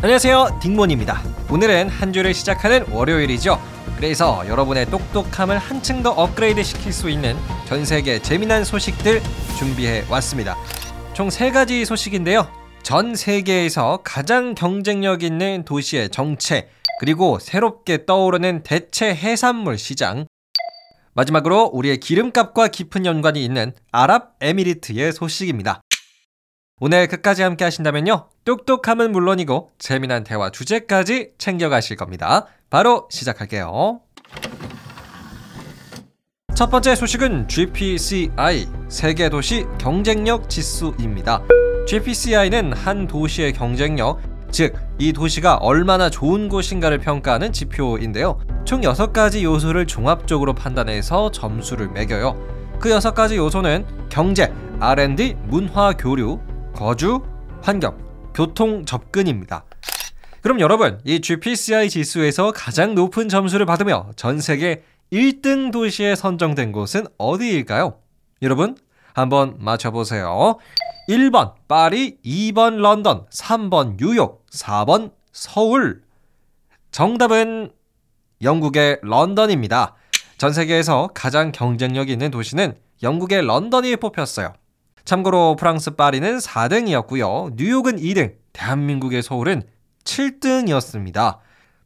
안녕하세요. 딩몬입니다. 오늘은 한 주를 시작하는 월요일이죠. 그래서 여러분의 똑똑함을 한층 더 업그레이드 시킬 수 있는 전 세계 재미난 소식들 준비해 왔습니다. 총 세 가지 소식인데요. 전 세계에서 가장 경쟁력 있는 도시의 정체 그리고 새롭게 떠오르는 대체 해산물 시장. 마지막으로 우리의 기름값과 깊은 연관이 있는 아랍에미리트의 소식입니다 오늘 끝까지 함께 하신다면요. 똑똑함은 물론이고 재미난 대화 주제까지 챙겨가실 겁니다. 바로 시작할게요. 첫 번째 소식은 GPCI 세계 도시 경쟁력 지수입니다. GPCI는 한 도시의 경쟁력, 즉 이 도시가 얼마나 좋은 곳인가를 평가하는 지표인데요. 총 6가지 요소를 종합적으로 판단해서 점수를 매겨요. 그 6가지 요소는 경제, R&D, 문화 교류, 거주, 환경, 교통 접근입니다. 그럼 여러분, 이 GPCI 지수에서 가장 높은 점수를 받으며 전 세계 1등 도시에 선정된 곳은 어디일까요? 여러분, 한번 맞춰보세요. 1번 파리, 2번 런던, 3번 뉴욕, 4번 서울. 정답은 영국의 런던입니다. 전 세계에서 가장 경쟁력 있는 도시는 영국의 런던이 뽑혔어요. 참고로 프랑스 파리는 4등이었고요. 뉴욕은 2등, 대한민국의 서울은 7등이었습니다.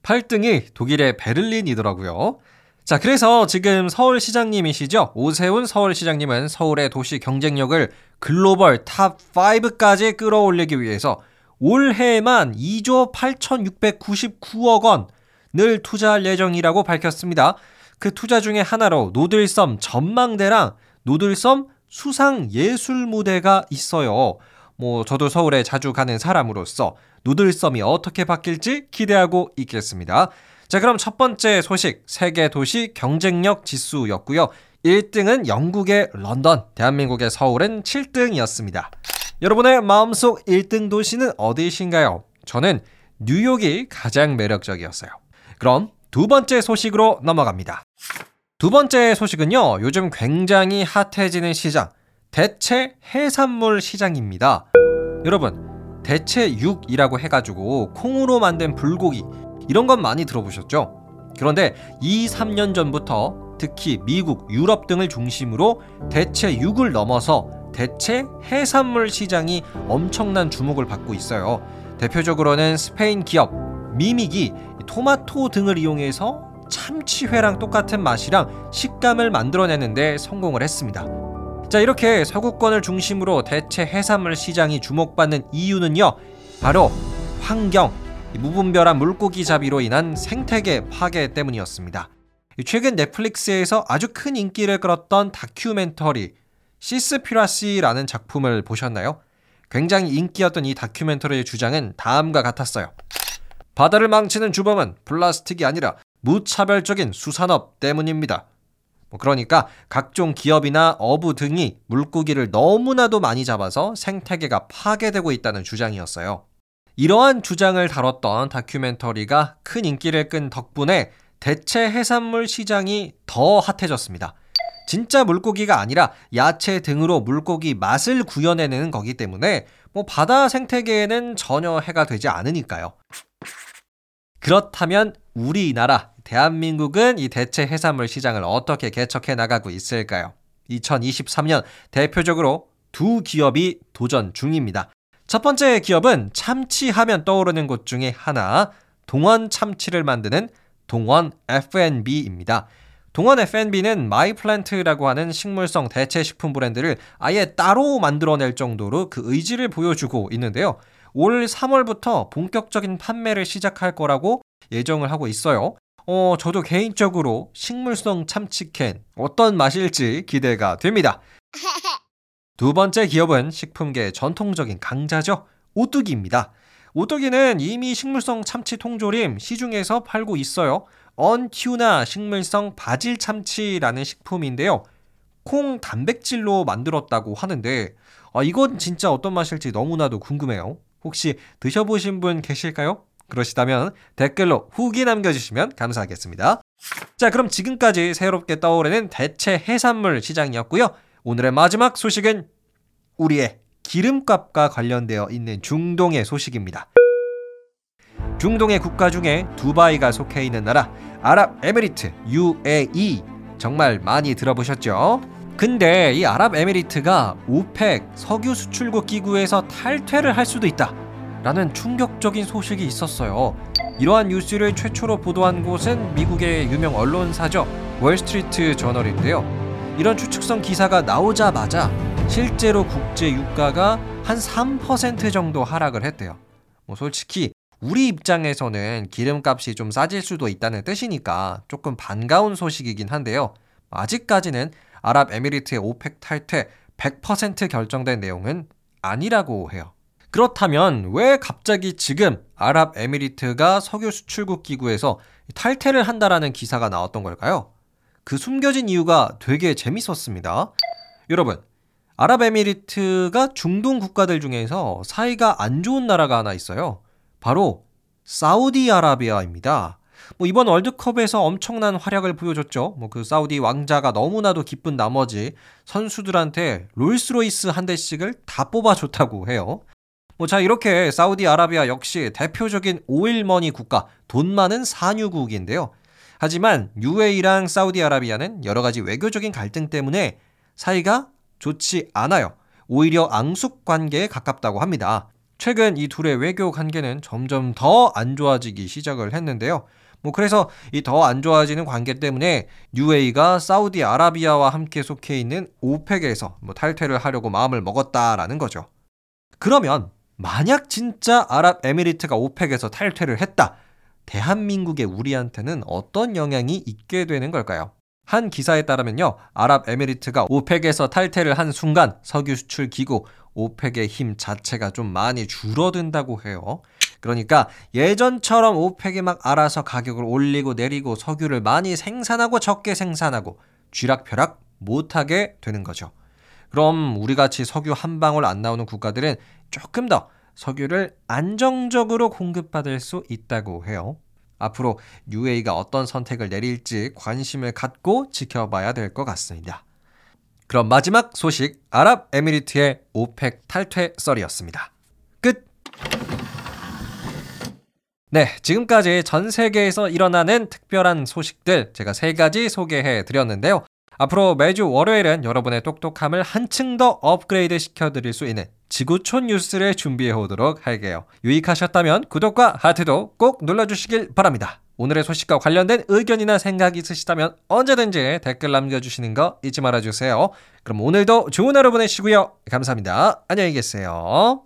8등이 독일의 베를린이더라고요. 자, 그래서 지금 서울시장님이시죠? 오세훈 서울시장님은 서울의 도시 경쟁력을 글로벌 top 5까지 끌어올리기 위해서 올해만 2조 8,699억 원을 투자할 예정이라고 밝혔습니다. 그 투자 중에 하나로 노들섬 전망대랑 노들섬 수상 예술 무대가 있어요. 뭐 저도 서울에 자주 가는 사람으로서 누들섬이 어떻게 바뀔지 기대하고 있겠습니다. 자, 그럼 첫 번째 소식 세계 도시 경쟁력 지수였고요. 1등은 영국의 런던, 대한민국의 서울은 7등이었습니다. 여러분의 마음속 1등 도시는 어디이신가요? 저는 뉴욕이 가장 매력적이었어요. 그럼 두 번째 소식으로 넘어갑니다. 두 번째 소식은요, 요즘 굉장히 핫해지는 시장, 대체 해산물 시장입니다. 여러분, 대체 육이라고 해가지고 콩으로 만든 불고기, 이런 건 많이 들어보셨죠? 그런데 2, 3년 전부터 특히 미국, 유럽 등을 중심으로 대체 육을 넘어서 대체 해산물 시장이 엄청난 주목을 받고 있어요. 대표적으로는 스페인 기업 미믹이 토마토 등을 이용해서 참치회랑 똑같은 맛이랑 식감을 만들어내는데 성공을 했습니다. 자, 이렇게 서구권을 중심으로 대체 해산물 시장이 주목받는 이유는요. 바로 환경, 무분별한 물고기 잡이로 인한 생태계 파괴 때문이었습니다. 최근 넷플릭스에서 아주 큰 인기를 끌었던 다큐멘터리 시스피라시라는 작품을 보셨나요? 굉장히 인기였던 이 다큐멘터리의 주장은 다음과 같았어요. 바다를 망치는 주범은 플라스틱이 아니라 무차별적인 수산업 때문입니다. 뭐 그러니까 각종 기업이나 어부 등이 물고기를 너무나도 많이 잡아서 생태계가 파괴되고 있다는 주장이었어요. 이러한 주장을 다뤘던 다큐멘터리가 큰 인기를 끈 덕분에 대체 해산물 시장이 더 핫해졌습니다. 진짜 물고기가 아니라 야채 등으로 물고기 맛을 구현해내는 거기 때문에 뭐 바다 생태계에는 전혀 해가 되지 않으니까요. 그렇다면 우리나라 대한민국은 이 대체 해산물 시장을 어떻게 개척해 나가고 있을까요? 2023년 대표적으로 두 기업이 도전 중입니다. 첫 번째 기업은 참치 하면 떠오르는 곳 중에 하나, 동원 참치를 만드는 동원 F&B입니다. 동원 F&B는 마이플랜트라고 하는 식물성 대체 식품 브랜드를 아예 따로 만들어낼 정도로 그 의지를 보여주고 있는데요. 올 3월부터 본격적인 판매를 시작할 거라고 예정을 하고 있어요. 어, 저도 개인적으로 식물성 참치캔 어떤 맛일지 기대가 됩니다. 두 번째 기업은 식품계의 전통적인 강자죠. 오뚜기입니다. 오뚜기는 이미 식물성 참치 통조림 시중에서 팔고 있어요. 언튜나 식물성 바질 참치라는 식품인데요. 콩 단백질로 만들었다고 하는데 아, 이건 진짜 어떤 맛일지 너무나도 궁금해요. 혹시 드셔보신 분 계실까요? 그러시다면 댓글로 후기 남겨주시면 감사하겠습니다. 자, 그럼 지금까지 새롭게 떠오르는 대체 해산물 시장이었고요. 오늘의 마지막 소식은 우리의 기름값과 관련되어 있는 중동의 소식입니다. 중동의 국가 중에 두바이가 속해 있는 나라 아랍에미리트 UAE 정말 많이 들어보셨죠? 근데 이 아랍에미리트가 오펙 석유 수출국 기구에서 탈퇴를 할 수도 있다 라는 충격적인 소식이 있었어요. 이러한 뉴스를 최초로 보도한 곳은 미국의 유명 언론사죠. 월스트리트 저널인데요. 이런 추측성 기사가 나오자마자 실제로 국제 유가가 한 3% 정도 하락을 했대요. 뭐 솔직히 우리 입장에서는 기름값이 좀 싸질 수도 있다는 뜻이니까 조금 반가운 소식이긴 한데요. 아직까지는 아랍에미리트의 오펙 탈퇴 100% 결정된 내용은 아니라고 해요. 그렇다면 왜 갑자기 지금 아랍에미리트가 석유 수출국 기구에서 탈퇴를 한다라는 기사가 나왔던 걸까요? 그 숨겨진 이유가 되게 재밌었습니다. 여러분, 아랍에미리트가 중동 국가들 중에서 사이가 안 좋은 나라가 하나 있어요. 바로 사우디아라비아입니다. 뭐 이번 월드컵에서 엄청난 활약을 보여줬죠. 뭐 그 사우디 왕자가 너무나도 기쁜 나머지 선수들한테 롤스로이스 한 대씩을 다 뽑아줬다고 해요. 뭐자 이렇게 사우디아라비아 역시 대표적인 오일머니 국가, 돈 많은 산유국인데요. 하지만 UAE랑 사우디아라비아는 여러 가지 외교적인 갈등 때문에 사이가 좋지 않아요. 오히려 앙숙 관계에 가깝다고 합니다. 최근 이 둘의 외교 관계는 점점 더 안 좋아지기 시작을 했는데요. 뭐 그래서 이 더 안 좋아지는 관계 때문에 UAE가 사우디아라비아와 함께 속해 있는 오펙에서 뭐 탈퇴를 하려고 마음을 먹었다라는 거죠. 그러면 만약 진짜 아랍에미리트가 오펙에서 탈퇴를 했다. 대한민국의 우리한테는 어떤 영향이 있게 되는 걸까요? 한 기사에 따르면요. 아랍에미리트가 오펙에서 탈퇴를 한 순간 석유 수출 기구 오펙의 힘 자체가 좀 많이 줄어든다고 해요. 그러니까 예전처럼 오펙이 막 알아서 가격을 올리고 내리고 석유를 많이 생산하고 적게 생산하고 쥐락펴락 못하게 되는 거죠. 그럼 우리 같이 석유 한 방울 안 나오는 국가들은 조금 더 석유를 안정적으로 공급받을 수 있다고 해요. 앞으로 UAE가 어떤 선택을 내릴지 관심을 갖고 지켜봐야 될 것 같습니다. 그럼 마지막 소식 아랍에미리트의 OPEC 탈퇴 썰이었습니다. 끝. 네, 지금까지 전 세계에서 일어나는 특별한 소식들 제가 세 가지 소개해 드렸는데요. 앞으로 매주 월요일은 여러분의 똑똑함을 한층 더 업그레이드 시켜드릴 수 있는 지구촌 뉴스를 준비해 오도록 할게요. 유익하셨다면 구독과 하트도 꼭 눌러주시길 바랍니다. 오늘의 소식과 관련된 의견이나 생각 있으시다면 언제든지 댓글 남겨주시는 거 잊지 말아주세요. 그럼 오늘도 좋은 하루 보내시고요. 감사합니다. 안녕히 계세요.